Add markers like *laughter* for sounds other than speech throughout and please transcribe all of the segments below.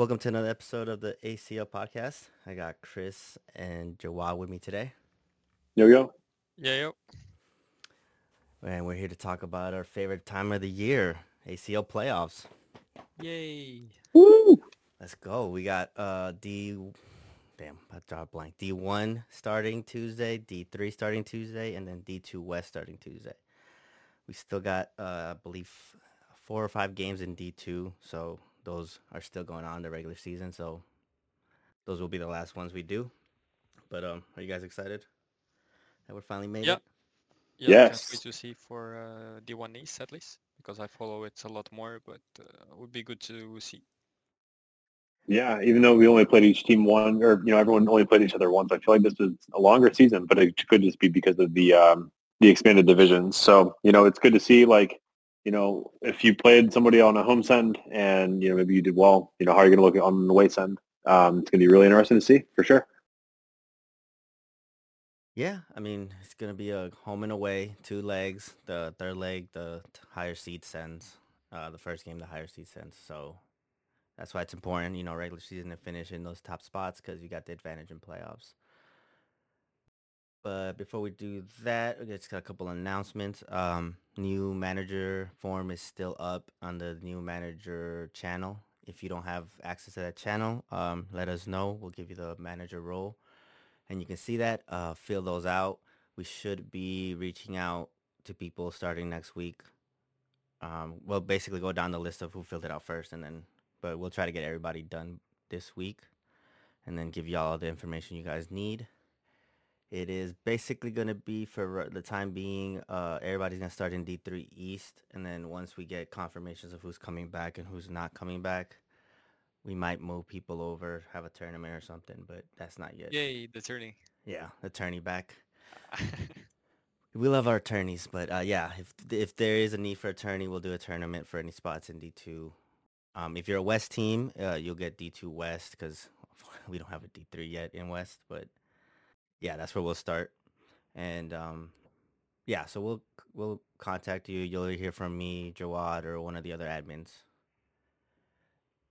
Welcome to another episode of the ACL podcast. I got Chris and Jawad with me today, Yo yo. Yeah, yo. and we're here to talk about our favorite time of the year, ACL playoffs. Yay. Woo! Let's go. We got uh D damn, I draw a blank. D one starting Tuesday, D three starting Tuesday, and then D two West starting Tuesday. We still got uh I believe four or five games in D two, so those are still going on the regular season, so those will be the last ones we do. But um are you guys excited that we're finally made Yeah. it? Yeah, Yes. can't wait to see for uh, D1 East at least because I follow it a lot more, but uh, would be good to see. Yeah, even though we only played each team one, or you know, everyone only played each other once. I feel like this is a longer season, but it could just be because of the um, the expanded divisions. So you know, it's good to see. Like, you know, if you played somebody on a home send and you know maybe you did well, you know, how are you going to look on the away send? Um, it's going to be really interesting to see for sure. Yeah, I mean, it's gonna be a home and away, two legs. The third leg, the higher seed sends. Uh, the first game, the higher seed sends. So that's why it's important, you know, regular season to finish in those top spots because you got the advantage in playoffs. But before we do that, we just got a couple announcements. Um, new manager form is still up on the new manager channel. If you don't have access to that channel, um, let us know. We'll give you the manager role and you can see that. Uh, fill those out. We should be reaching out to people starting next week. Um, we'll basically go down the list of who filled it out first, and then, but we'll try to get everybody done this week, and then give y'all the information you guys need. It is basically going to be for the time being. Uh, everybody's going to start in D3 East, and then once we get confirmations of who's coming back and who's not coming back, we might move people over, have a tournament or something, but that's not yet. Yay, the tourney. Yeah, attorney back. *laughs* We love our attorneys, but uh, yeah, if if there is a need for a attorney, we'll do a tournament for any spots in D two. Um, if you're a West team, uh, you'll get D two West because *laughs* we don't have a D three yet in West. But yeah, that's where we'll start. And um, yeah, so we'll we'll contact you. You'll hear from me, Jawad, or one of the other admins.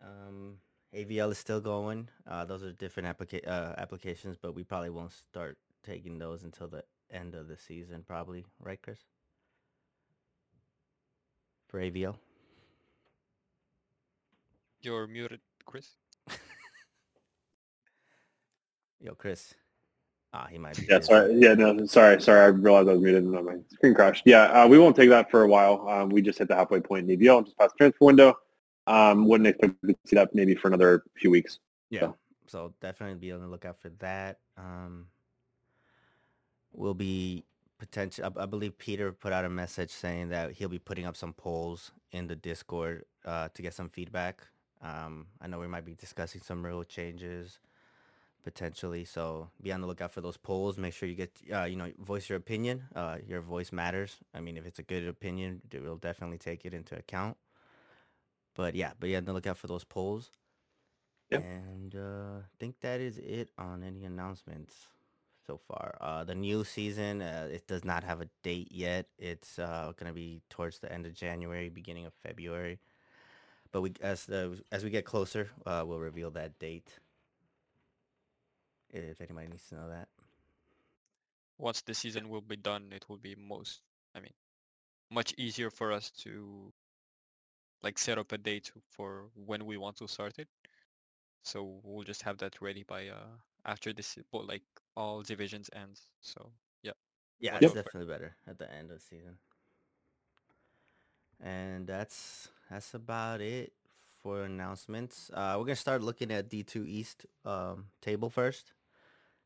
Um, AVL is still going. Uh, those are different applica- uh, applications, but we probably won't start taking those until the end of the season, probably, right, Chris? For AVL. You're muted, Chris. *laughs* Yo, Chris. Ah, he might be. Yeah, sorry. Yeah, no, sorry, sorry. I realized I was muted and my screen crashed. Yeah, uh, we won't take that for a while. Um, we just hit the halfway point in EVL, just past the transfer window. Um, wouldn't expect to see that maybe for another few weeks. Yeah. So definitely be on the lookout for that. Um, we'll be potential. I, I believe Peter put out a message saying that he'll be putting up some polls in the Discord uh, to get some feedback. Um, I know we might be discussing some rule changes potentially, so be on the lookout for those polls. Make sure you get, uh, you know, voice your opinion. Uh, your voice matters. I mean, if it's a good opinion, we'll definitely take it into account. But yeah, but yeah, on the lookout for those polls. Yep. And uh, I think that is it on any announcements so far. Uh, the new season, uh, it does not have a date yet. It's uh, going to be towards the end of January, beginning of February. But we, as the, as we get closer, uh, we'll reveal that date. If anybody needs to know that. Once the season will be done, it will be most, I mean, much easier for us to like set up a date for when we want to start it. So we'll just have that ready by uh after this, well, like all divisions ends. So yeah. Yeah, it's definitely better at the end of the season. And that's that's about it for announcements. Uh, we're gonna start looking at D two East um, table first,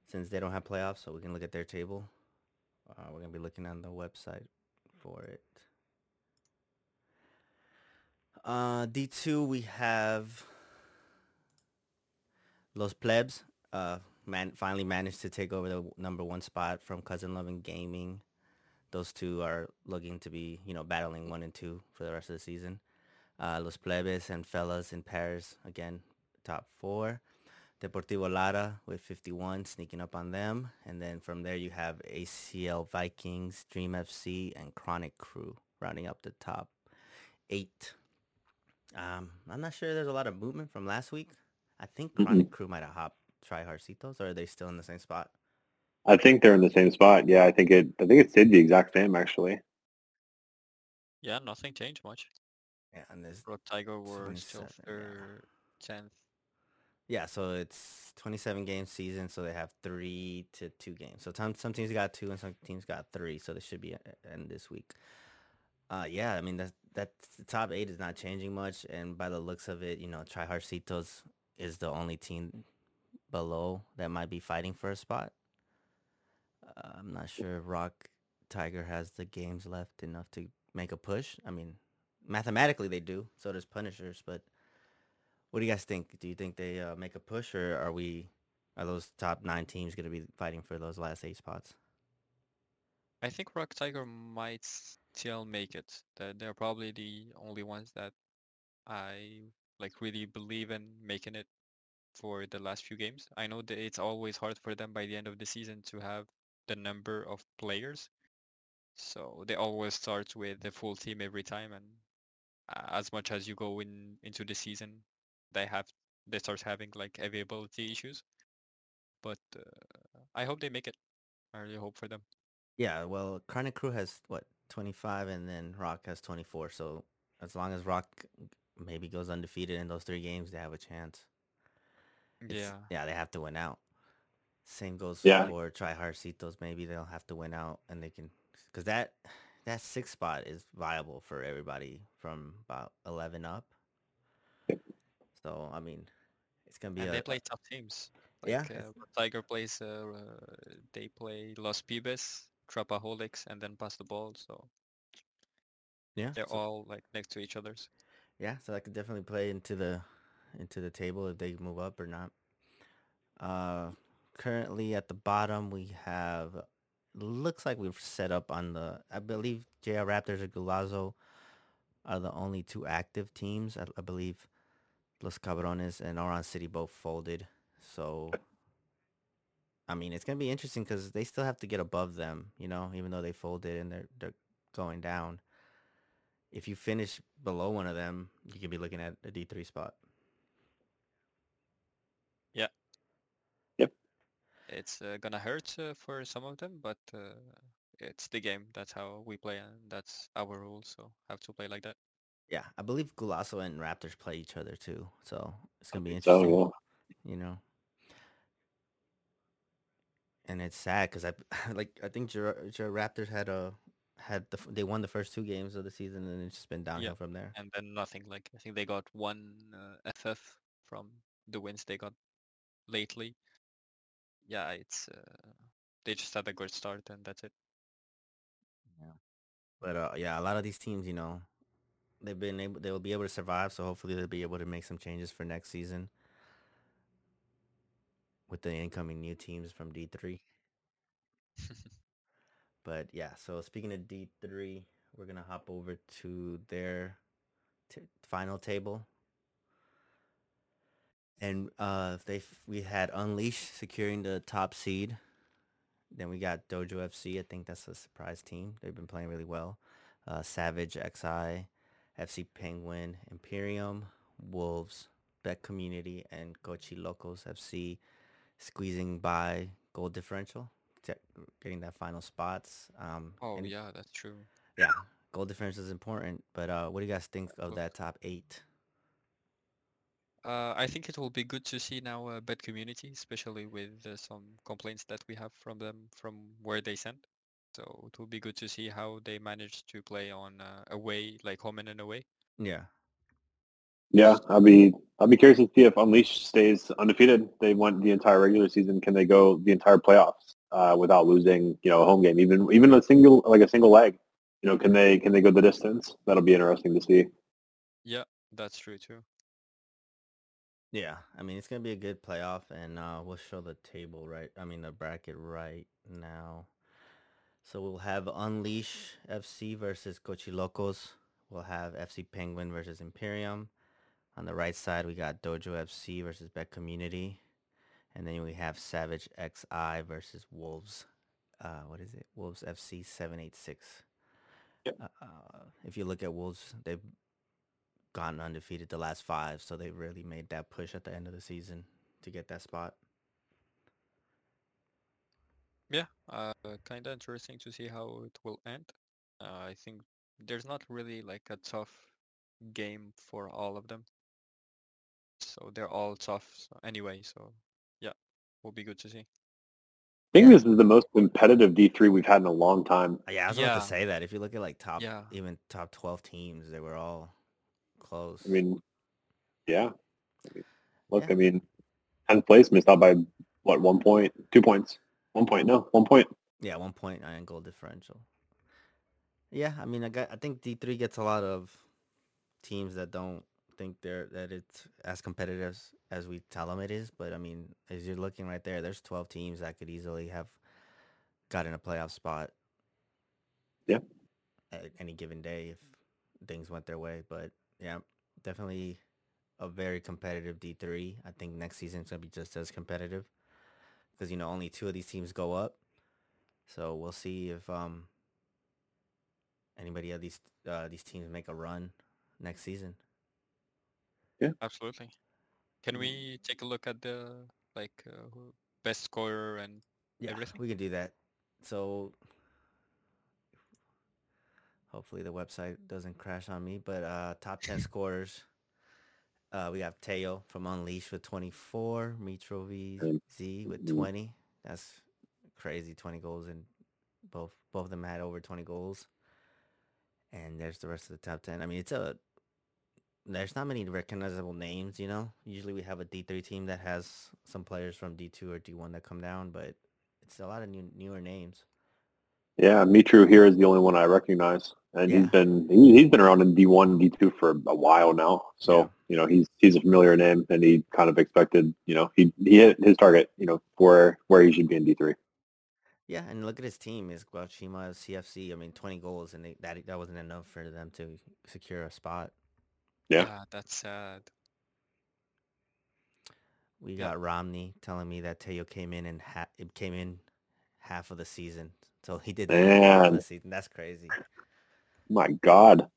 since they don't have playoffs, so we can look at their table. Uh, we're gonna be looking on the website for it. Uh, D two we have Los Plebs. Uh, man, finally managed to take over the number one spot from Cousin Loving Gaming. Those two are looking to be, you know, battling one and two for the rest of the season. Uh, Los Plebes and Fellas in Paris again, top four. Deportivo Lara with 51, sneaking up on them. And then from there you have ACL Vikings, Dream FC, and Chronic Crew rounding up the top eight. Um, I'm not sure there's a lot of movement from last week. I think Mhm. Chronic Crew might have hopped Try Harcitos, or are they still in the same spot? I think they're in the same spot. Yeah, I think it. I think it stayed the exact same actually. Yeah, nothing changed much. Yeah, and there's Rock Tiger were still third, tenth. Yeah, so it's 27 game season, so they have three to two games. So some some teams got two and some teams got three, so they should be uh, end this week. Uh, yeah, I mean that that the top eight is not changing much, and by the looks of it, you know, Try Harcitos is the only team below that might be fighting for a spot. Uh, I'm not sure Rock Tiger has the games left enough to make a push. I mean, mathematically they do. So does Punishers. But what do you guys think? Do you think they uh, make a push, or are we? Are those top nine teams going to be fighting for those last eight spots? I think Rock Tiger might still make it. They're probably the only ones that I like really believe in making it for the last few games. I know that it's always hard for them by the end of the season to have the number of players. So they always start with the full team every time and uh, as much as you go in into the season, they have they start having like availability issues. But uh, I hope they make it. I really hope for them. Yeah, well, Chronic Crew has what 25, and then Rock has 24. So as long as Rock maybe goes undefeated in those three games, they have a chance. It's- Yeah. yeah, they have to win out. Same goes Yeah. for Try Harcitos. Maybe they'll have to win out, and they can, because that that sixth spot is viable for everybody from about 11 up. So I mean, it's gonna be And a they play tough teams. Yeah, uh, Tiger plays. Uh, uh, they play Los Pibes, Trapaholics, and then pass the ball. So yeah. they're so- all like next to each other's. Yeah, so that could definitely play into the into the table if they move up or not. Uh, currently at the bottom we have looks like we've set up on the I believe JR Raptors or Gulazo are the only two active teams. I, I believe Los Cabrones and Oran City both folded. So I mean, it's gonna be interesting because they still have to get above them, you know, even though they folded and they're they're going down if you finish below one of them, you could be looking at a D three spot. Yeah. Yep. It's uh, gonna hurt uh, for some of them, but uh, it's the game. That's how we play, and that's our rules. So have to play like that. Yeah, I believe Gulasso and Raptors play each other too, so it's gonna be So interesting. yeah. You know, and it's sad because I *laughs* like I think Ger- Ger- Raptors had a had the they won the first two games of the season and it's just been downhill from there. And then nothing. Like I think they got one uh, FF from the wins they got lately. Yeah, it's uh, they just had a good start, and that's it. Yeah, but uh, yeah, a lot of these teams, you know, they've been able they will be able to survive. So hopefully they'll be able to make some changes for next season with the incoming new teams from D three. *laughs* But yeah, so speaking of D three, we're gonna hop over to their t- final table, and uh, they f- we had Unleash securing the top seed. Then we got Dojo FC. I think that's a surprise team. They've been playing really well. Uh, Savage XI, FC Penguin, Imperium, Wolves, Bet Community, and Cochi Locos FC squeezing by goal differential, getting that final spots. Um, oh and yeah, that's true. yeah, goal differential is important. But uh, what do you guys think of that top eight? Uh, I think it will be good to see now a Bet Community, especially with uh, some complaints that we have from them from where they sent. So it will be good to see how they manage to play on uh, away, like home and away. Yeah, Yeah, I'll be I'll be curious to see if Unleash stays undefeated. They went the entire regular season. Can they go the entire playoffs uh, without losing, you know, a home game, even even a single like a single leg? You know, can they can they go the distance? That'll be interesting to see. Yeah, that's true too. yeah. I mean, it's gonna be a good playoff, and uh, we'll show the table right. I mean, the bracket right now. So we'll have Unleash FC versus Cochilocos. We'll have FC Penguin versus Imperium. On the right side, we got Dojo FC versus Bet Community. And then we have Savage XI versus Wolves. Uh, what is it? Wolves FC 786. Yep. Uh, uh, if you look at Wolves, they've gotten undefeated the last five, so they really made that push at the end of the season to get that spot. Yeah, uh, kind of interesting to see how it will end. Uh, I think there's not really like a tough game for all of them. So they're all tough so anyway, so yeah, will be good to see. I think this is the most competitive D3 we've had in a long time. Uh, Yeah, I was about Yeah. to say that. If you look at like top, Yeah. even top twelve teams, they were all close. I mean, yeah. I mean, Look, Yeah. I mean, 10th place missed out by, what, one point, two points? One point, no, one point. yeah, one point uh, nine goal differential. Yeah, I mean, I got. I think D three gets a lot of teams that don't think they're that it's as competitive as, as we tell them it is. But I mean, as you're looking right there, there's 12 teams that could easily have gotten a playoff spot. Yeah. At any given day, if things went their way. But yeah, definitely a very competitive D three. I think next season's gonna be just as competitive because you know only two of these teams go up. So we'll see if um anybody of these uh, these teams make a run next season. Yeah, absolutely. Can we take a look at the like uh, best scorer and Yeah, everything? we can do that. So hopefully the website doesn't crash on me. But uh, top ten *laughs* scorers. Uh, we have Teo from Unleash with 24, Mitro VZ with Mhm. 20. That's crazy, 20 goals, and both both of them had over 20 goals. And there's the rest of the top 10. I mean, it's a there's not many recognizable names, you know. Usually we have a D3 team that has some players from D2 or D1 that come down, but it's a lot of new, newer names. Yeah, Mitru here is the only one I recognize. And Yeah. he's been he, he's been around in D1, D2 for a while now. So, Yeah. you know, he's he's a familiar name and he kind of expected, you know, he he hit his target, you know, for where he should be in D3. Yeah, and look at his team. Is Guachima CFC. I mean, 20 goals, and they, that that wasn't enough for them to secure a spot. Yeah. Ah, that's sad. We Yeah. got Romney telling me that Teo came in and ha- it came in half of the season, so he did half of Man. the season. That's crazy. My God.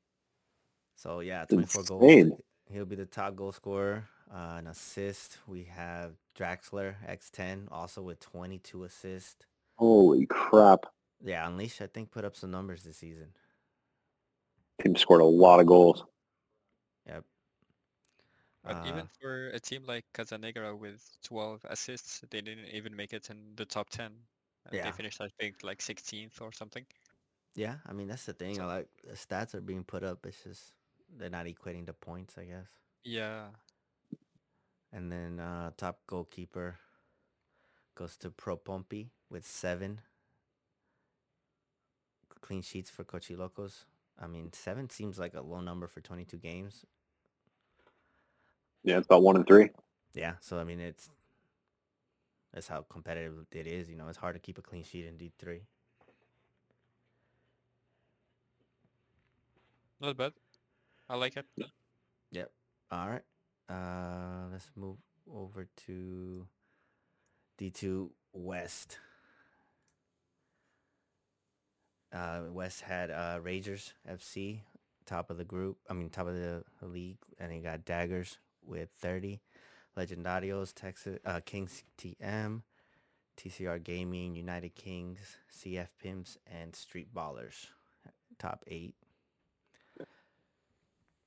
So yeah, It's 24 goals. He'll be the top goal scorer. Uh, an assist. We have Draxler X10 also with 22 assists. Holy crap. Yeah, Unleash I think put up some numbers this season. Team scored a lot of goals. Yep. But Uh, even for a team like Casanegra with 12 assists, they didn't even make it in the top 10. Yeah. They finished, I think, like 16th or something. Yeah, I mean that's the thing. So- like the stats are being put up. It's just they're not equating to points, I guess. Yeah. And then uh, top goalkeeper goes to Pro Pompi with seven clean sheets for Cochilocos. I mean, seven seems like a low number for 22 games. Yeah, it's about one and three. Yeah, so I mean, it's that's how competitive it is. You know, it's hard to keep a clean sheet in D3. Not bad. I like it. Yep. All right. Uh, let's move over to D2 West. Uh, West had uh, Ragers FC top of the group. I mean, top of the league, and he got Daggers with 30. Legendarios, Texas uh, Kings TM, TCR Gaming, United Kings, CF Pimps, and Street Ballers. Top eight.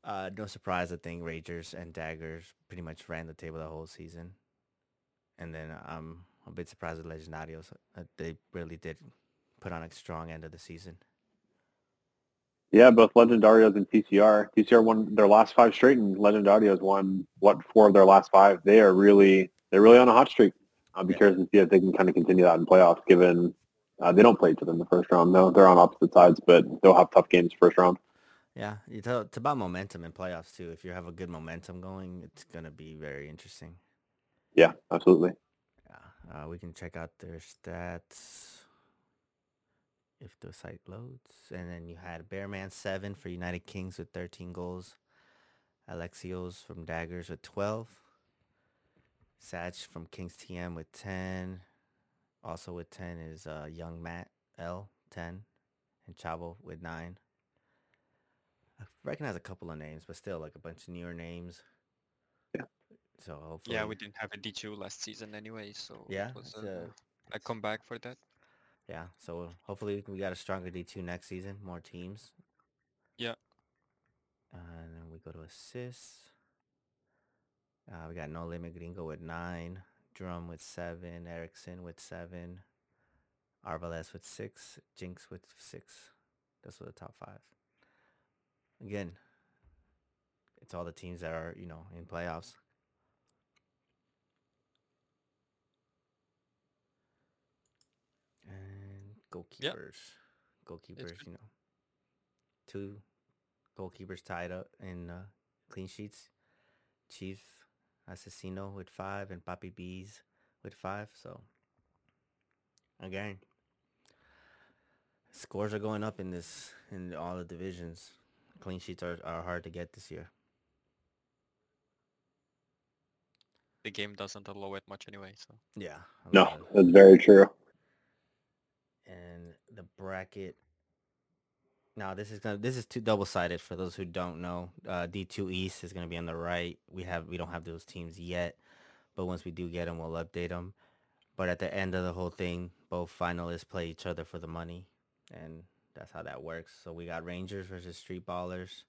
Uh, no surprise, I think Ragers and Daggers pretty much ran the table the whole season. And then I'm a bit surprised at Legendarios. Uh, they really did put on a strong end of the season. Yeah, both Legendarios and TCR. TCR won their last five straight, and Legendarios won what four of their last five. They are really they're really on a hot streak. I'll be Yeah. curious to see if they can kind of continue that in playoffs. Given uh, they don't play each other in the first round, no, they're on opposite sides, but they'll have tough games first round. Yeah, it's, it's about momentum in playoffs too. If you have a good momentum going, it's gonna be very interesting. Yeah, absolutely. Yeah, uh, we can check out their stats if the site loads. And then you had Bearman seven for United Kings with 13 goals. Alexios from Daggers with 12. Satch from Kings TM with 10. Also with 10 is uh, Young Matt L 10 and Chavo with 9. I recognize a couple of names, but still like a bunch of newer names. Yeah. So hopefully, Yeah, we didn't have a D2 last season anyway, so Yeah, it was it's, uh, a, a comeback for that. Yeah. So hopefully we got a stronger D two next season, more teams. Yeah. And then we go to assists. Uh, we got No Limit Gringo with nine, Drum with seven, Erickson with seven, Arbalest with six, Jinx with six. Those were the top five. Again, it's all the teams that are, you know, in playoffs. And goalkeepers. Goalkeepers, good. you know. Two goalkeepers tied up in uh, clean sheets. Chief Assassino with five and Papi Bees with five. So again, scores are going up in this in all the divisions. Clean sheets are, are hard to get this year. The game doesn't allow it much anyway, so Yeah. I No, mean, that's very true. Bracket. Now this is gonna this is two double sided for those who don't know. Uh, D two East is gonna be on the right. We have we don't have those teams yet, but once we do get them, we'll update them. But at the end of the whole thing, both finalists play each other for the money, and that's how that works. So we got Rangers versus Street Ballers.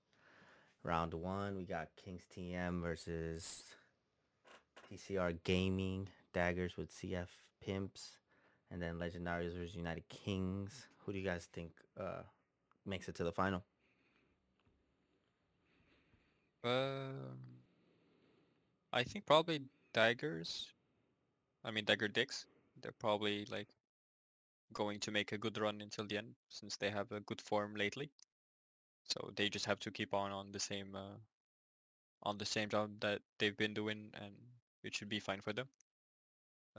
Round one, we got Kings TM versus TCR Gaming. Daggers with CF Pimps, and then Legendaries versus United Kings. Who do you guys think uh, makes it to the final? um, I think probably daggers. I mean dagger dicks. They're probably like going to make a good run until the end since they have a good form lately. So they just have to keep on on the same uh, on the same job that they've been doing, and it should be fine for them.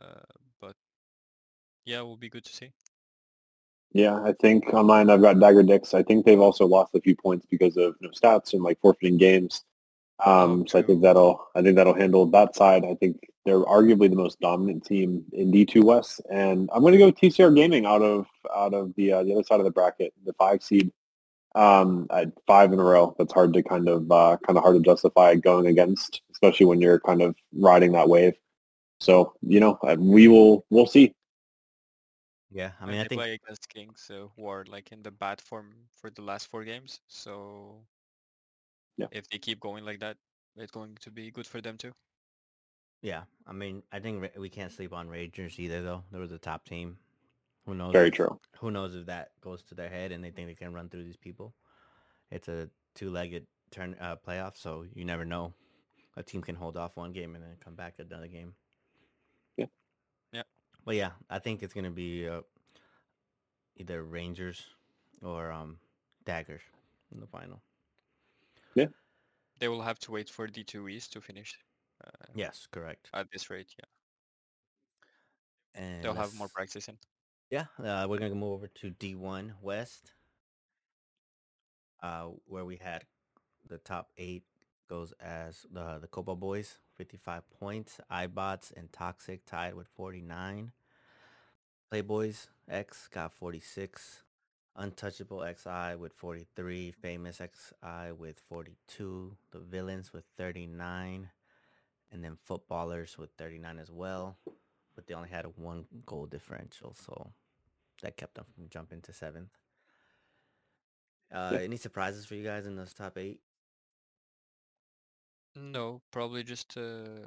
Uh, but yeah, it will be good to see. Yeah, I think on mine I've got Dagger Dicks. I think they've also lost a few points because of you know, stats and like forfeiting games. Um, so I think that'll I think that'll handle that side. I think they're arguably the most dominant team in D2 West, and I'm going to go with TCR Gaming out of out of the uh, the other side of the bracket, the five seed. Um, at five in a row. That's hard to kind of uh, kind of hard to justify going against, especially when you're kind of riding that wave. So you know, we will we'll see. Yeah, I mean, I they think play against Kings, uh, who are like in the bad form for the last four games. So Yeah. if they keep going like that, it's going to be good for them too. yeah, I mean, I think we can't sleep on Rangers either, though. They were the top team. Who knows? Very true. Who knows if that goes to their head and they think they can run through these people? It's a two-legged turn uh, playoff, so you never know. A team can hold off one game and then come back another game. Yeah. Yeah. But yeah, I think it's gonna be uh, either Rangers or um, Daggers in the final. Yeah, they will have to wait for D2 East to finish uh, Yes, correct. at this rate. Yeah, And they'll have more practice in. Yeah, uh, we're gonna move over to D1 West, uh, where we had the top eight goes as the the Copa Boys, 55 points. iBots and Toxic tied with 49. Playboys X got 46. Untouchable XI with 43. Famous XI with 42. The Villains with 39. And then Footballers with 39 as well. But they only had a one goal differential, so that kept them from jumping to seventh. Uh. Any surprises for you guys in those top eight? No, probably just uh,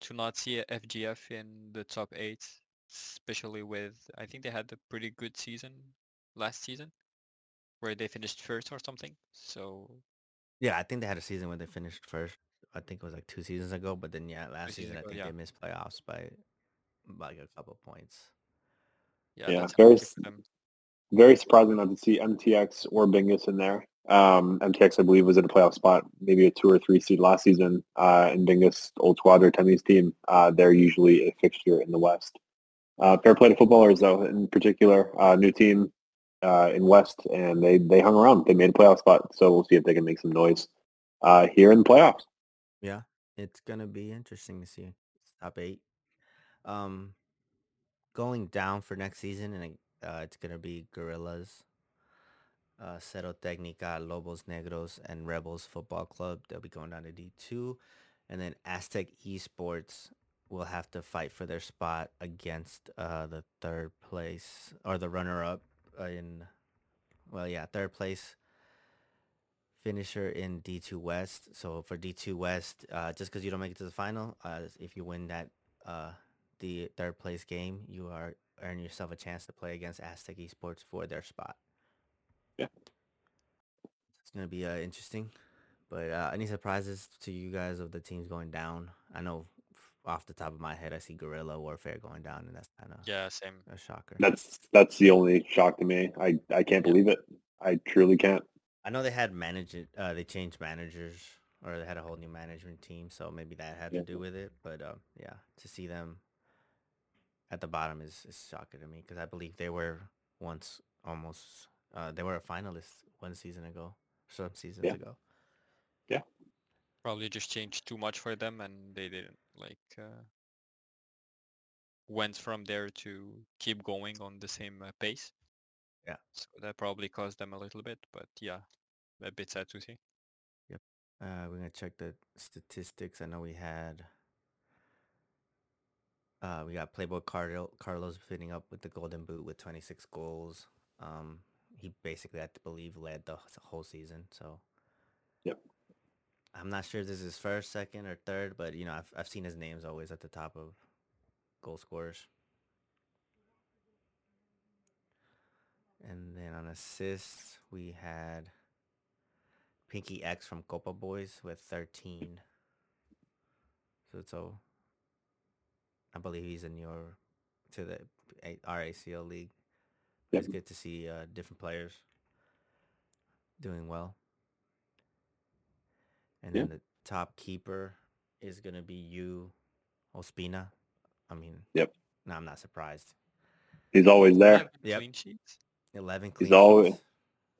to not see a FGF in the top eight, especially with I think they had a pretty good season last season, where they finished first or something. So Yeah, I think they had a season where they finished first. I think it was like two seasons ago, but then yeah, last seasons season I think yeah. they missed playoffs by by like a couple points. yeah, Yeah, that's very Very surprising not to see MTX or Bingus in there. Um, MTX, I believe, was in a playoff spot, maybe a two or three seed last season. Uh, and Bingus, old Squadra, Temmie's team, uh, they're usually a fixture in the West. Uh, fair play to footballers, though, in particular. Uh, new team uh, in West, and they, they hung around. They made a playoff spot, so we'll see if they can make some noise uh, here in the playoffs. Yeah, it's gonna be interesting to see top eight. Um, going down for next season, and uh, it's gonna be Gorillas. uh, Cero Técnica, Lobos Negros, and Rebels Football Club. They'll be going down to D2. And then Aztec Esports will have to fight for their spot against uh, the third place or the runner-up in, well, yeah, third place finisher in D2 West. So for D2 West, uh, just because you don't make it to the final, uh, if you win that uh, the third place game, you are earn yourself a chance to play against Aztec Esports for their spot. Yeah. It's gonna be uh, interesting. But uh, any surprises to you guys of the teams going down? I know off the top of my head, I see Guerrilla Warfare going down, and that's kind of Yeah, same. a shocker. That's that's the only shock to me. I I can't Yeah. believe it. I truly can't. I know they had manage it. Uh, they changed managers, or they had a whole new management team, so maybe that had Yeah. to do with it. But um, yeah, to see them at the bottom is, is shocking to me because I believe they were once almost uh, they were a finalist one season ago, some seasons Yeah. ago. Yeah, probably just changed too much for them, and they didn't like uh, went from there to keep going on the same uh, pace. Yeah. So that probably caused them a little bit, but yeah, a bit sad to see. Yep. Uh, we're gonna check the statistics. I know we had. Uh, we got Playboy Carlo, Carlos fitting up with the Golden Boot with 26 goals. Um, he basically, I believe, led the whole season. So. Yep. I'm not sure if this is first, second, or third, but you know, I've I've seen his names always at the top of goal scorers. And then on assists, we had Pinky X from Copa Boys with 13. So, it's so I believe he's in your to the A- RACL league. Yep. It's good to see uh, different players doing well. And Yeah. then the top keeper is gonna be you, Ospina. I mean, Yep. No, I'm not surprised. He's always there. Yep. Clean sheets. Eleven clean He's always- sheets.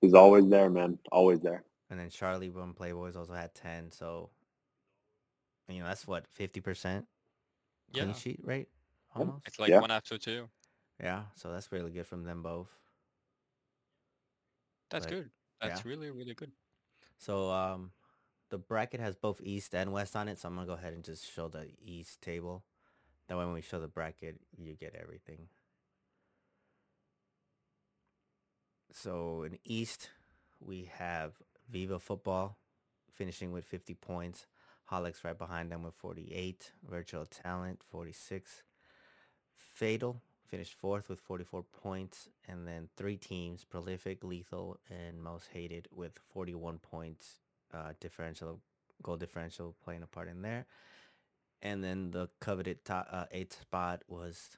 He's always there, man. Always there. And then Charlie from Playboys also had ten. So, you know, that's what fifty percent clean Yeah, sheet rate, almost. it's like Yeah. one after two. Yeah, so that's really good from them both. That's But, good. That's yeah. really really good. So, um, the bracket has both East and West on it. So I'm gonna go ahead and just show the East table. That way, when we show the bracket, you get everything. So in East, we have Viva Football finishing with 50 points. Holics right behind them with 48. Virtual Talent 46. Fatal finished fourth with 44 points. And then three teams, Prolific, Lethal, and Most Hated with 41 points. Uh, differential, goal differential playing a part in there. And then the coveted top, uh, eighth spot was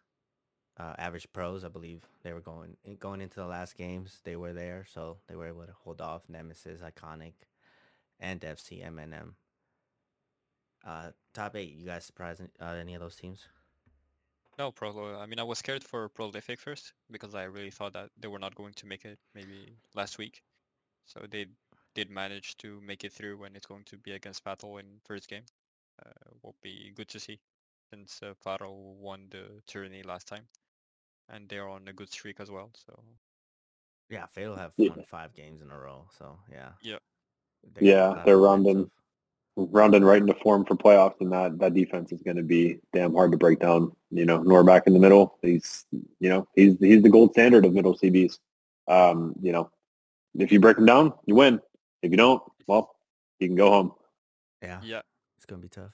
uh, Average Pros. I believe they were going going into the last games. They were there, so they were able to hold off Nemesis, Iconic, and FC M&M. Uh, top eight. You guys surprised uh, any of those teams? No, Pro. I mean, I was scared for Prolific first because I really thought that they were not going to make it maybe last week. So they did manage to make it through when it's going to be against Fatal in first game. Uh, will be good to see since uh, Fatal won the tourney last time, and they're on a good streak as well. So Yeah, Fatal have Yeah. won five games in a row. So yeah. Yeah. They got a Yeah, lot of they're momentum. rounding rounding right into form for playoffs, and that that defense is going to be damn hard to break down. You know, Norback in the middle. He's you know he's he's the gold standard of middle CBs. Um, you know, if you break him down, you win. If you don't, well, you can go home. Yeah, yeah, it's gonna be tough.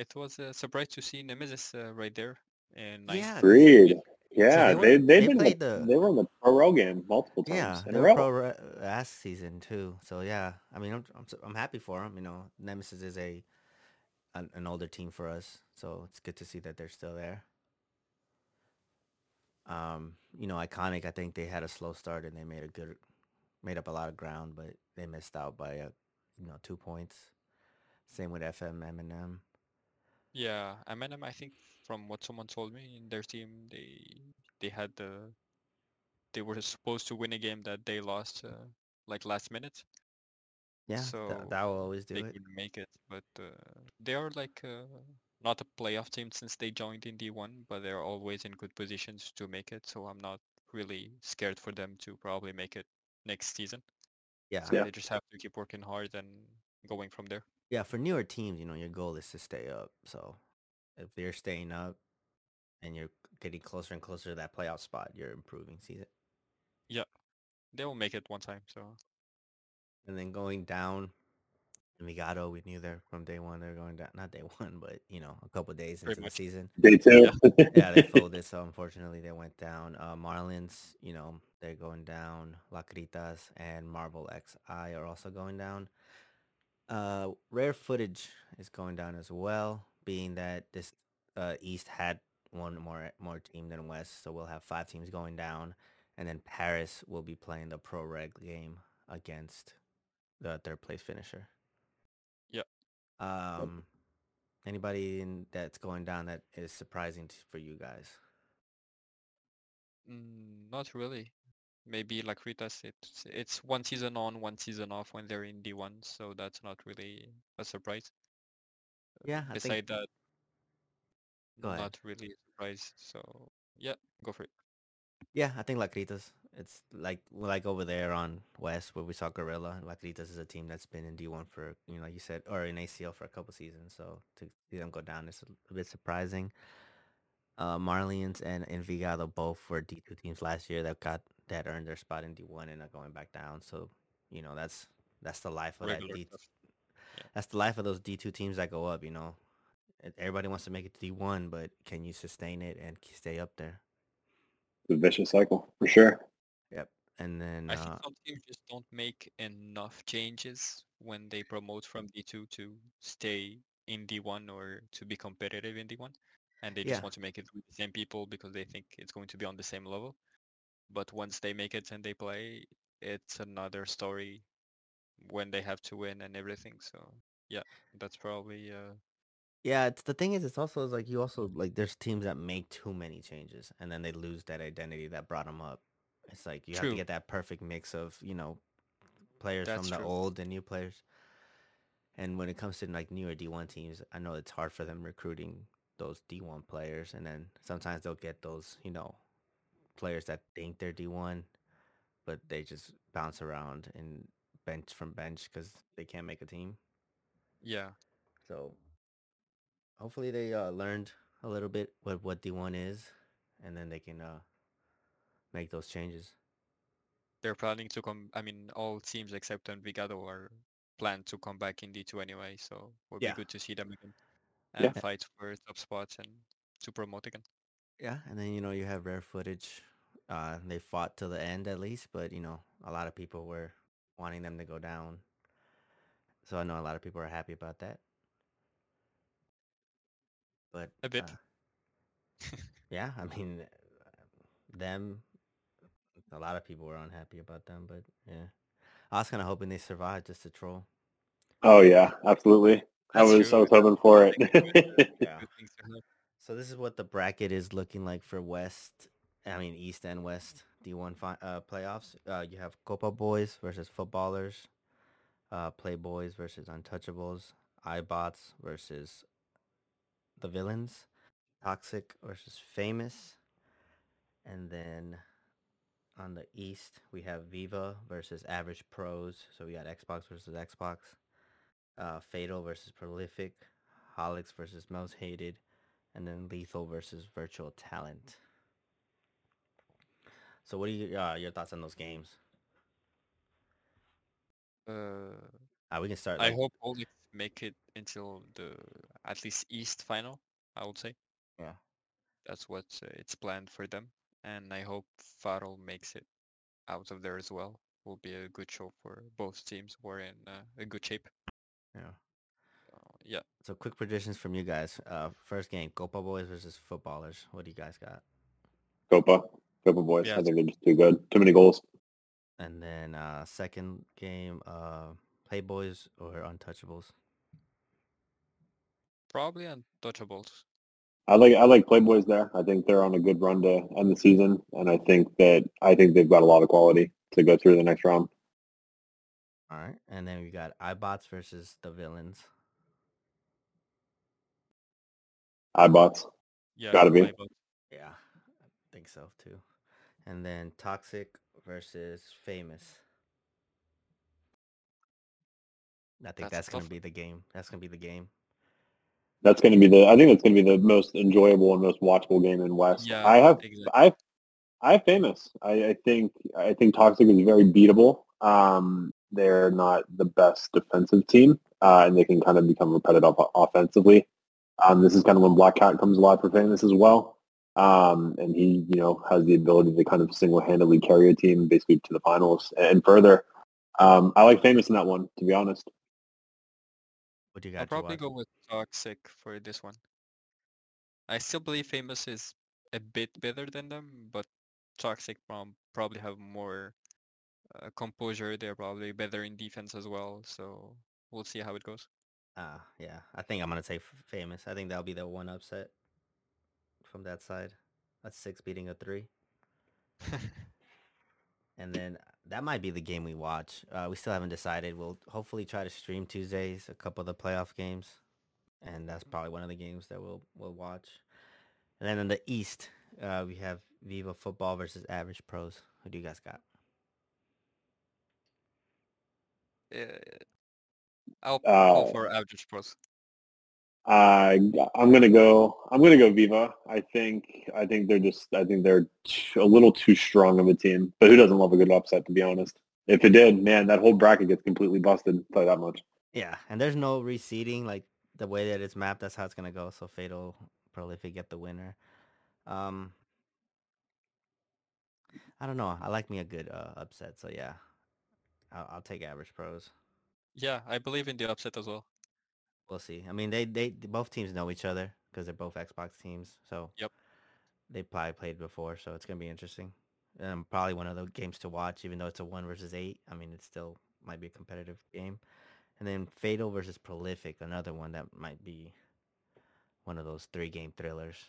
it was a surprise to see Nemesis uh, right there in ninth. Yeah, Agreed. Yeah, they were- they they they've been played in the, the- they were in the pro row game multiple times Yeah, in they a were row. pro re- last season too. So yeah, I mean, I'm I'm, s- I'm happy for them. You know, Nemesis is a an, an older team for us, so it's good to see that they're still there. Um, you know, iconic. I think they had a slow start and they made a good, made up a lot of ground, but they missed out by a, you know, two points. Same with FM M&M. Yeah, M&M, I think from what someone told me in their team, they they had the they were supposed to win a game that they lost uh, like last minute. Yeah, So, that, that will always do they it. could make it, but uh, they are like uh, not a playoff team since they joined in D1, but they're always in good positions to make it. So I'm not really scared for them to probably make it next season. Yeah. So Yeah. they just have to keep working hard and going from there. Yeah, for newer teams, you know, your goal is to stay up. So if they're staying up and you're getting closer and closer to that playoff spot, you're improving season. Yeah, they will make it one time. So And then going down, Envigado, we knew they're from day one they're going down. Not day *laughs* one, but you know, a couple days Pretty into much. the season. Day two. *laughs* yeah, they folded, so unfortunately they went down. Uh, Marlins, you know, they're going down. Lacritas and Marble XI are also going down. Uh, rare footage is going down as well, being that this uh, East had one more more team than West, so we'll have five teams going down, and then Paris will be playing the pro reg game against the third place finisher. Yep. Um, anybody in, that's going down that is surprising t- for you guys? mm, not really. Maybe like Rita it's it's one season on, one season off when they're in D1, so that's not really a surprise. Yeah, I think Beside that, Go ahead. not really a surprise. So yeah, go for it. Yeah, I think Lacritas. It's like like over there on West where we saw Gorilla. Lacritas is a team that's been in D1 for you know like you said or in ACL for a couple seasons. So to see them go down is a, bit surprising. Uh, Marlians and Envigado both were D2 teams last year that got that earned their spot in D1 and are going back down. So you know that's that's the life of that Regular D. stuff. That's the life of those D2 teams that go up. You know, everybody wants to make it to D1, but can you sustain it and stay up there? It's a vicious cycle for sure. Yep. And then I uh, think some teams just don't make enough changes when they promote from D2 to stay in D1 or to be competitive in D1. And they just Yeah. want to make it with the same people because they think it's going to be on the same level. But once they make it and they play, it's another story when they have to win and everything. So yeah, that's probably uh, Yeah, it's the thing is, it's also like you also like there's teams that make too many changes and then they lose that identity that brought them up. It's like you have to get that perfect mix of you know players That's from the true. old and new players. And when it comes to like newer D1 teams, I know it's hard for them recruiting those D1 players, and then sometimes they'll get those you know players that think they're D1, but they just bounce around and bench from bench because they can't make a team. yeah. So hopefully they uh, learned a little bit what what D1 is, and then they can uh, make those changes. They're planning to come. I mean, all teams except Envigado are planned to come back in D2 anyway. So it would Yeah. be good to see them again Yeah. and fight for top spots and to promote again. Yeah, and then you know you have rare footage. Uh, they fought to the end at least, but you know a lot of people were wanting them to go down. So I know a lot of people are happy about that. But A bit. uh, yeah, I mean them. A lot of people were unhappy about them, but yeah, I was kind of hoping they survived just to troll. Oh yeah, absolutely. I That's was I true. was hoping for it. *laughs* Yeah. things to have. So this is what the bracket is looking like for West. I mean East and West D1 fi- uh, playoffs. Uh, you have Copa Boys versus Footballers, uh, Playboys versus Untouchables, iBots versus the Villains, Toxic versus Famous, and then on the East we have Viva versus Average Pros. So we got Xbox versus Xbox, uh, Fatal versus Prolific, Holix versus Most Hated, and then Lethal versus Virtual Talent. So what are you, uh, your thoughts on those games? Uh, Uh, we can start. I hope Olix make it until the at least East final. I would say yeah, that's what uh, it's planned for them, and I hope Faro makes it out of there as well. Will be a good show for both teams. We're in uh, a good shape. yeah. So, yeah, So quick predictions from you guys. Uh, first game, Copa Boys versus Footballers. What do you guys got? Copa, Copa boys. Yeah, I think they're just too good. Too many goals. And then uh, second game, uh, Playboys or Untouchables. probably untouchables. I like I like Playboys there. I think they're on a good run to end the season, and I think that I think they've got a lot of quality to go through the next round. All right, and then we got iBots versus the Villains. iBots. Yeah, Gotta be. my vote. Yeah, I think so too. And then Toxic versus Famous. I think That's that's, gonna be the game. That's gonna be the game. That's going to be the. I think that's going to be the most enjoyable and most watchable game in West. Yeah, I have. exactly. I. I have famous. I, I think. I think Toxic is very beatable. Um, they're not the best defensive team, uh, and they can kind of become repetitive offensively. Um, this is kind of when Black Cat comes alive for famous as well. Um, and he, you know, has the ability to kind of single-handedly carry a team basically to the finals and further. Um, I like famous in that one, to be honest. What do you got? I'll probably go with Toxic for this one. I still believe Famous is a bit better than them, but Toxic prob- probably have more uh, composure. They're probably better in defense as well. So we'll see how it goes. Uh, yeah, I think I'm gonna say Famous. I think that'll be the one upset from that side. That's six beating a three, *laughs* and then that might be the game we watch. Uh, we still haven't decided. We'll hopefully try to stream Tuesdays, a couple of the playoff games, and that's probably one of the games that we'll we'll watch. And then in the East, uh, we have Viva Football versus Average Pros. Who do you guys got? Uh, I'll Uh, go for average pros. Uh, I'm gonna go. I'm gonna go Viva. I think. I think they're just. I think they're t- a little too strong of a team. But who doesn't love a good upset? To be honest, if it did, man, that whole bracket gets completely busted. I'll tell you that much. Yeah, and there's no reseeding like the way that it's mapped. That's how it's gonna go. So Fatal Prolific get the winner. Um, I don't know. I like me a good uh, upset. So yeah, I'll, I'll take Average Pros. Yeah, I believe in the upset as well. We'll see. I mean, they they both teams know each other because they're both Xbox teams. So Yep. they probably played before. So it's gonna be interesting. Um, probably one of the games to watch, even though it's a one versus eight. I mean, it still might be a competitive game. And then Fatal versus Prolific, another one that might be one of those three game thrillers.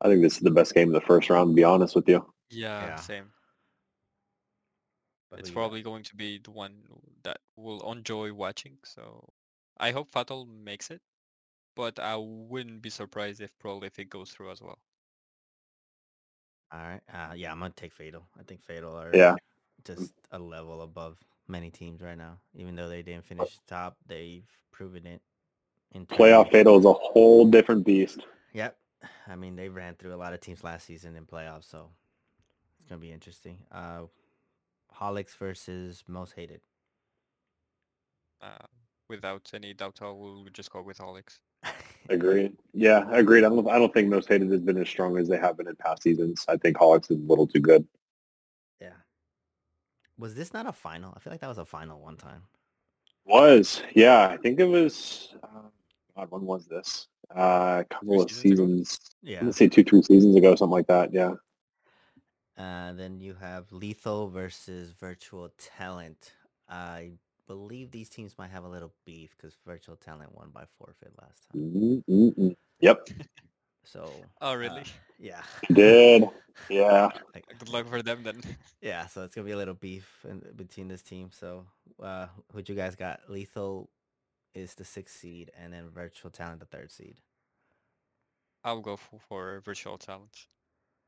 I think this is the best game of the first round. To be honest with you. Yeah, Yeah. same. But It's you got? probably going to be the one that will enjoy watching. So I hope Fatal makes it, but I wouldn't be surprised if Prolific goes through as well. All right. Uh, yeah, I'm gonna take Fatal. I think Fatal are Yeah. just a level above many teams right now. Even though they didn't finish top, they've proven it. In Playoff. Fatal is a whole different beast. Yep. I mean, they ran through a lot of teams last season in playoffs, so it's gonna be interesting. Uh, Holics versus Most Hated. Uh, without any doubt, I will just go with Holics. *laughs* Agreed. Yeah, agreed. I don't. I don't think most hated has been as strong as they have been in past seasons. I think Hawks is a little too good. yeah. Was this not a final? I feel like that was a final one time. Was yeah. I think it was. Uh, God, when was this? Uh, a couple of seasons ago? seasons. Yeah. Let's say two, three seasons ago, something like that. Yeah. Uh, then you have Lethal versus Virtual Talent. I believe these teams might have a little beef because Virtual Talent won by forfeit last time. Mm-mm-mm. Yep. So. Oh, uh, really? yeah. Did. Yeah. *laughs* Like, Good luck for them then. *laughs* yeah. So it's gonna be a little beef in, between this team. So, uh, what you guys got? Lethal is the sixth seed, and then Virtual Talent the third seed. I'll go for, for virtual talent.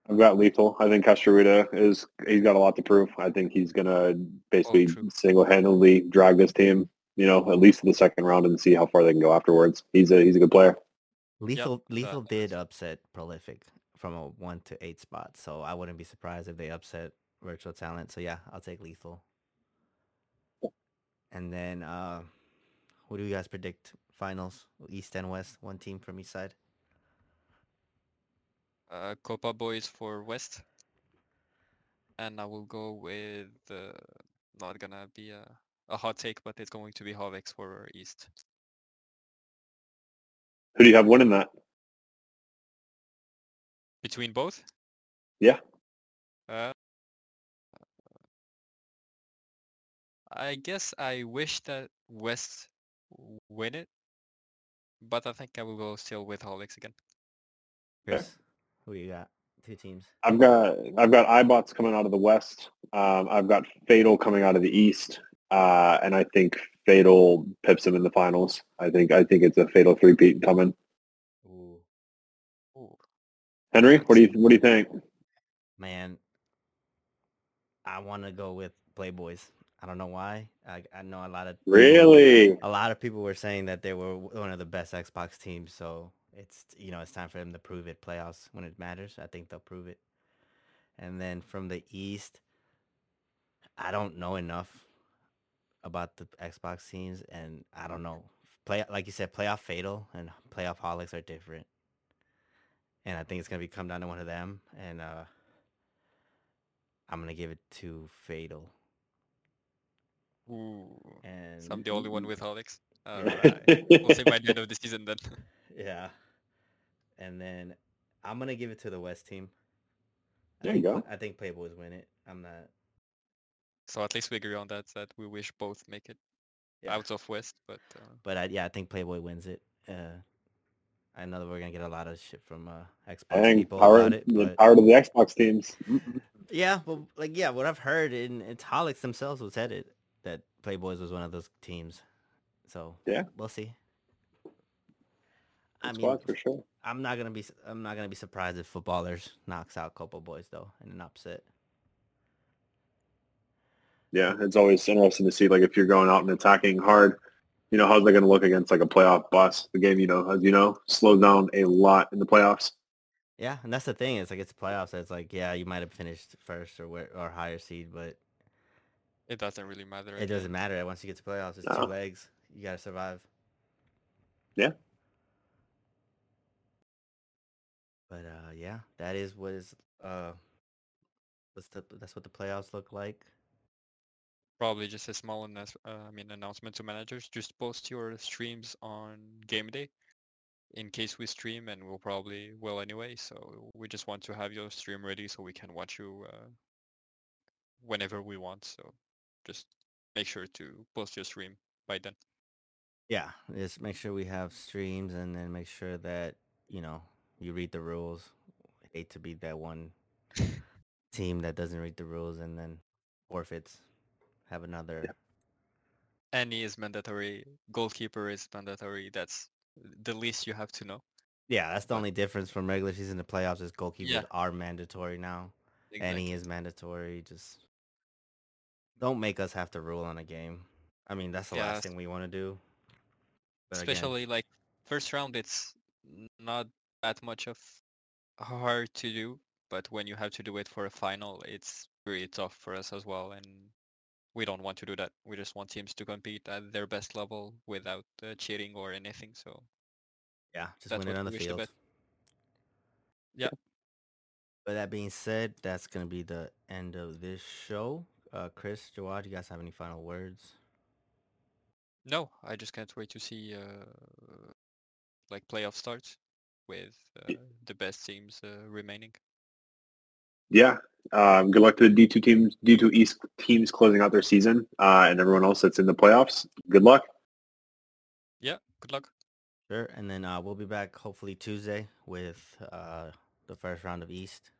I've got lethal. I think Castruita is. He's got a lot to prove. I think he's gonna basically true. single-handedly drag this team. You know, at least to the second round and see how far they can go afterwards. He's a he's a good player. Lethal uh, Lethal did upset Prolific from a one to eight spot, so I wouldn't be surprised if they upset Virtual Talent. So yeah, I'll take Lethal. And then uh who do you guys predict finals? East and West, one team from each side. Uh, Copa Boys for West. And I will go with, uh, not gonna be a, a hot take, but it's going to be Holics for East. Who do you have winning that? Between both? Yeah. Uh, I guess I wish that West win it, but I think I will go still with Holics again. Chris, who you got? Two teams. I've got I've got iBots coming out of the west. Um, I've got Fatal coming out of the east, uh, and I think Fatal pips him in the finals. I think I think it's a Fatal three-peat coming. Ooh. Ooh. Henry, what do you what do you think? Man, I want to go with Playboys. I don't know why. I, I know a lot of Really? a lot of people were saying that they were one of the best Xbox teams. So it's you know it's time for them to prove it. Playoffs when it matters. I think they'll prove it. And then from the East, I don't know enough about the Xbox teams, and I don't know. Play like you said, playoff fatal and playoff holics are different, and I think it's gonna be come down to one of them. And uh I'm gonna give it to fatal. Ooh. And So I'm the only one with *laughs* Holics. All right. we'll see by the end of the season then. *laughs* yeah, and then I'm gonna give it to the West team. I There you think- go. I think Playboys win it. I'm not. So at least we agree on that. That we wish both make it Yeah. out of West, but uh, But I, yeah, I think Playboy wins it. Uh, I know that we're gonna get a lot of shit from uh, Xbox Dang, people power, about it. the But power to the Xbox teams. *laughs* yeah, but like yeah, what I've heard and it's Holics themselves who said it that Playboys was one of those teams. So Yeah. we'll see. I Good mean, for sure. I'm not gonna be s- I'm not gonna be surprised if footballers knocks out Copa Boys though in an upset. Yeah, it's always interesting to see like if you're going out and attacking hard, you know, how's that going to look against like a playoff bus? The game, you know, as you know, slows down a lot in the playoffs. Yeah, and that's the thing. It's like it's playoffs. It's like yeah, you might have finished first or where, or higher seed, but it doesn't really matter. it doesn't end. matter. Once you get to playoffs, it's No. two legs. You gotta survive. Yeah. But uh, yeah, that is what is uh, what's the that's what the playoffs look like. Probably just a small announce- uh, I mean announcement to managers. Just post your streams on game day, in case we stream, and we'll probably will anyway. So we just want to have your stream ready so we can watch you uh, whenever we want. So just make sure to post your stream by then. Yeah, just make sure we have streams, and then make sure that you know you read the rules. I hate to be that one *laughs* team that doesn't read the rules and then forfeits. Have another. Any is mandatory. Goalkeeper is mandatory. That's the least you have to know. Yeah, that's the But- only difference from regular season to playoffs is goalkeepers Yeah. are mandatory now. Any is mandatory. Just don't make us have to rule on a game. I mean, that's the Yeah, last thing we want to do. But again, especially like first round it's not that much of hard to do but when you have to do it for a final it's really tough for us as well and we don't want to do that we just want teams to compete at their best level without uh, cheating or anything so yeah, just that's win it what on the we wish the field. Yeah. But that being said, that's gonna be the end of this show. Uh, Chris, Jawad, you guys have any final words? no i just can't wait to see uh, like playoff starts with uh, the best teams uh, remaining Yeah. Um, good luck to the D2 teams, D2 East teams closing out their season, uh, and everyone else that's in the playoffs. Good luck. yeah good luck Sure. And then uh, we'll be back hopefully Tuesday with uh, the first round of East,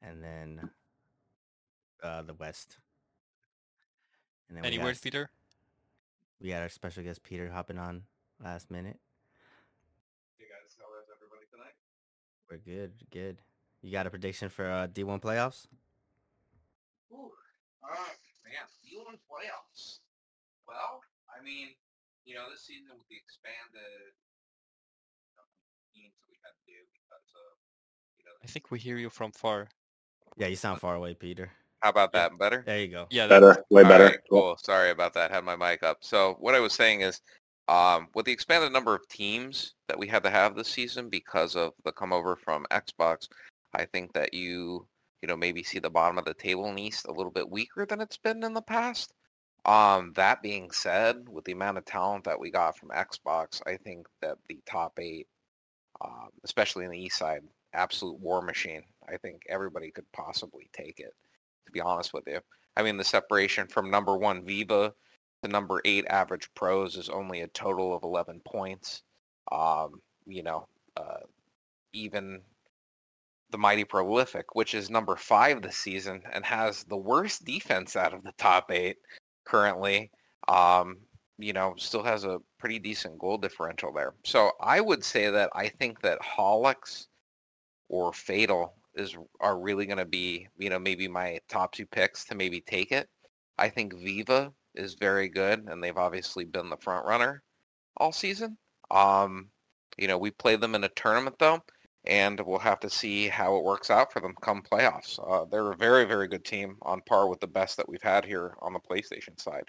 and then uh, the West. And then any we got, words s- peter we had our special guest Peter hopping on last minute. You guys, how is everybody tonight? We're good, good. You got a prediction for uh, D1 playoffs? Ooh, uh, man, D1 playoffs. Well, I mean, you know, this season with the expanded teams that we had to do because of, you know, i think we hear you from far Yeah, you sound far away, Peter. How about that? Better? There you go. yeah Better, way better. right, cool. Sorry about that. Had my mic up. So what I was saying is, um, with the expanded number of teams that we had to have this season because of the come over from Xbox, I think that you, you know, maybe see the bottom of the table in East a little bit weaker than it's been in the past. Um, that being said, with the amount of talent that we got from Xbox, I think that the top eight, um, especially in the East side, absolute war machine. I think everybody could possibly take it. To be honest with you. I mean, the separation from number one Viva to number eight average pros is only a total of 11 points. Um, you know, uh, even the mighty prolific, which is number five this season and has the worst defense out of the top eight currently, um, you know, still has a pretty decent goal differential there. So I would say that I think that Holics or Fatal is are really going to be, you know, maybe my top two picks to maybe take it. I think Viva is very good, and they've obviously been the front runner all season. Um, you know, we played them in a tournament though, and we'll have to see how it works out for them come playoffs. Uh, they're a very, very good team on par with the best that we've had here on the PlayStation side,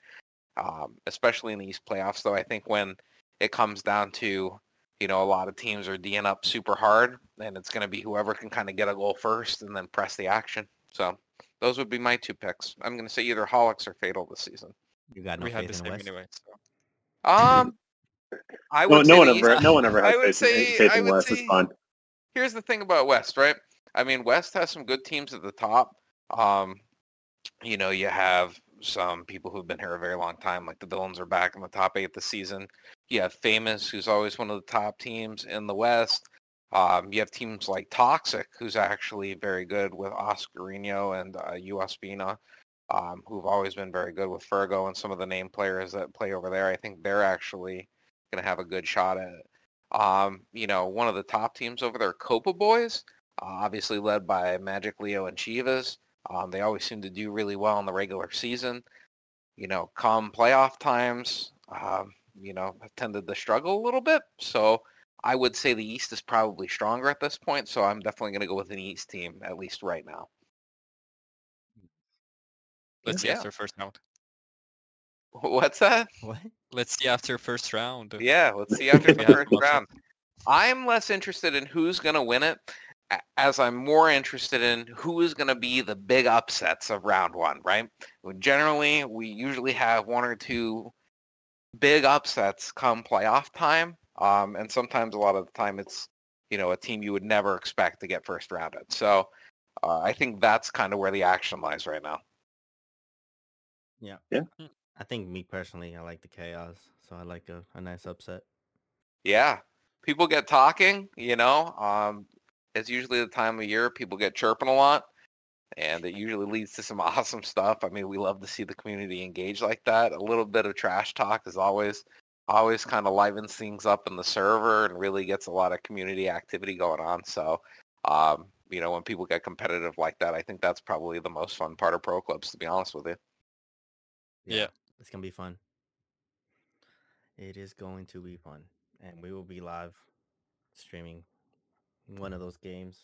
um, especially in these playoffs. Though I think when it comes down to you know, a lot of teams are D'ing up super hard, and it's going to be whoever can kind of get a goal first and then press the action. So those would be my two picks. I'm going to say either Holics or Fatal this season. You got no we had the faith in same West. anyway. So. *laughs* Um, I No, would no say one the ever, no one ever *laughs* has faith, say- in, faith in West. It's say- fun. here's the thing about West, right? I mean, West has some good teams at the top. Um, you know, you have some people who've been here a very long time, like the Villains are back in the top eight this season. You have Famous, who's always one of the top teams in the West. Um, you have teams like Toxic, who's actually very good with Oscarino and uh, USBina, um, who've always been very good with Fergo and some of the name players that play over there. I think they're actually going to have a good shot at it. Um, you know, one of the top teams over there, Copa Boys, uh, obviously led by Magic Leo and Chivas. Um, they always seem to do really well in the regular season. You know, come playoff times, um, you know, tended to struggle a little bit. So I would say the East is probably stronger at this point. So I'm definitely going to go with an East team, at least right now. Let's see Yeah. after first round. *laughs* What's that? What? Let's see after first round. Yeah, let's see *laughs* after the first round. I'm less interested in who's going to win it as I'm more interested in who is going to be the big upsets of round one, right? Generally, we usually have one or two big upsets come playoff time. Um, and sometimes a lot of the time it's, you know, a team you would never expect to get first rounded. So uh, I think that's kind of where the action lies right now. I think me personally, I like the chaos, so I like a, a nice upset. Yeah. People get talking, you know. Um, it's usually the time of year people get chirping a lot. And it usually leads to some *laughs* awesome stuff. I mean, we love to see the community engage like that. A little bit of trash talk is always always kind of livens things up in the server and really gets a lot of community activity going on. So um, you know, when people get competitive like that, I think that's probably the most fun part of pro clubs, to be honest with you. Yeah. It's gonna be fun. It is going to be fun, and we will be live streaming one of those games.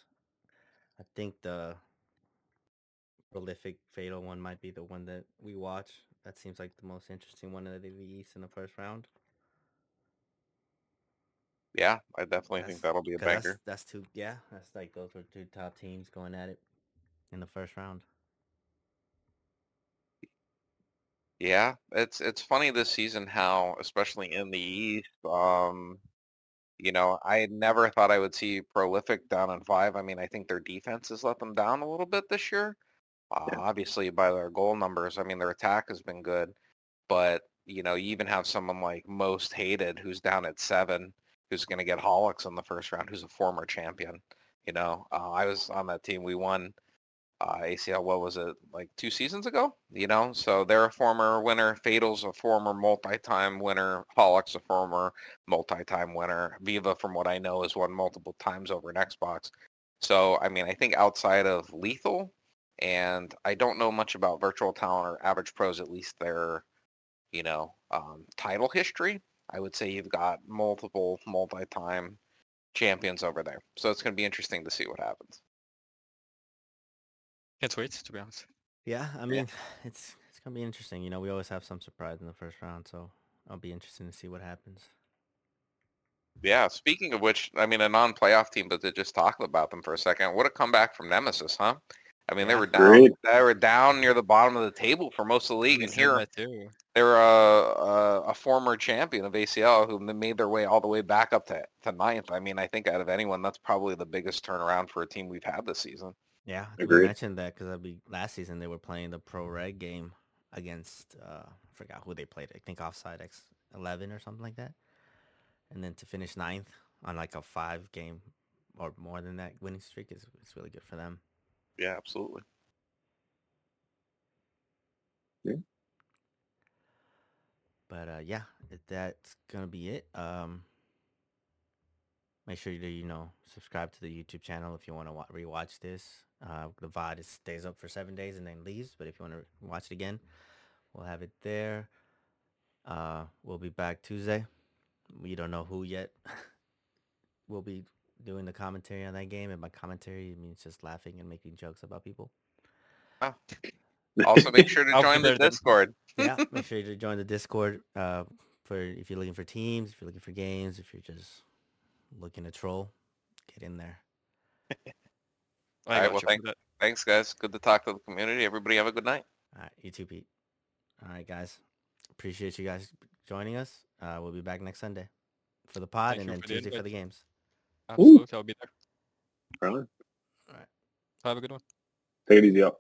I think the prolific fatal one might be the one that we watch. That seems like the most interesting one of the East in the first round. Yeah, I definitely That's- think that'll be a 'cause that's, banker. that's two. Yeah, that's like those are two top teams going at it in the first round. Yeah, it's it's funny this season how, especially in the East, um, you know, I never thought I would see Prolific down in five. I mean, I think their defense has let them down a little bit this year. Uh, Yeah. Obviously, by their goal numbers, I mean, their attack has been good, but you know, you even have someone like Most Hated who's down at seven, who's going to get Holics in the first round, who's a former champion. You know, uh, I was on that team. We won uh, ACL, what was it, like two seasons ago? You know, so they're a former winner. Fatal's a former multi-time winner. Holics a former multi-time winner. Viva, from what I know, has won multiple times over an Xbox. So, I mean, I think outside of Lethal, and I don't know much about Virtual Talent or Average Pros, at least their, you know, um, title history. I would say you've got multiple multi-time champions over there. So it's going to be interesting to see what happens. Can't wait, to be honest. Yeah, I mean, *sighs* it's it's gonna be interesting. You know, we always have some surprise in the first round, so I'll be interested to see what happens. Yeah, speaking of which, I mean, a non-playoff team, but to just talk about them for a second, what a comeback from Nemesis, huh? I mean, they were down, Great. they were down near the bottom of the table for most of the league, and here too. they're a, a, a former champion of ACL who made their way all the way back up to, to ninth. I mean, I think out of anyone, that's probably the biggest turnaround for a team we've had this season. Yeah, I think we Agreed. mentioned that because I be last season they were playing the pro reg game against uh, I forgot who they played. I think offside X eleven or something like that, and then to finish ninth on like a five game or more than that winning streak is is really good for them. Yeah, absolutely. Yeah. But uh, yeah, that's gonna be it. Um, make sure you you know subscribe to the YouTube channel if you want to wa- rewatch this. Uh, the VOD is, stays up for seven days and then leaves, but if you want to watch it again, we'll have it there. Uh, we'll be back Tuesday. We don't know who yet. *laughs* we'll be doing the commentary on that game, and by commentary, it means just laughing and making jokes about people. *laughs* Also, make sure to join the. Discord. yeah, make *laughs* sure you to join the Discord uh, for if you're looking for teams, if you're looking for games, if you're just looking to troll, get in there. *laughs* I Alright, well, you thank- for that. Thanks, guys. Good to talk to the community. Everybody have a good night. All right, you too, Pete. All right, guys. Appreciate you guys joining us. Uh, we'll be back next Sunday for the pod Thank and then for the Tuesday for the games. Absolutely, I'll be there. Really? Have a good one. Take it easy out.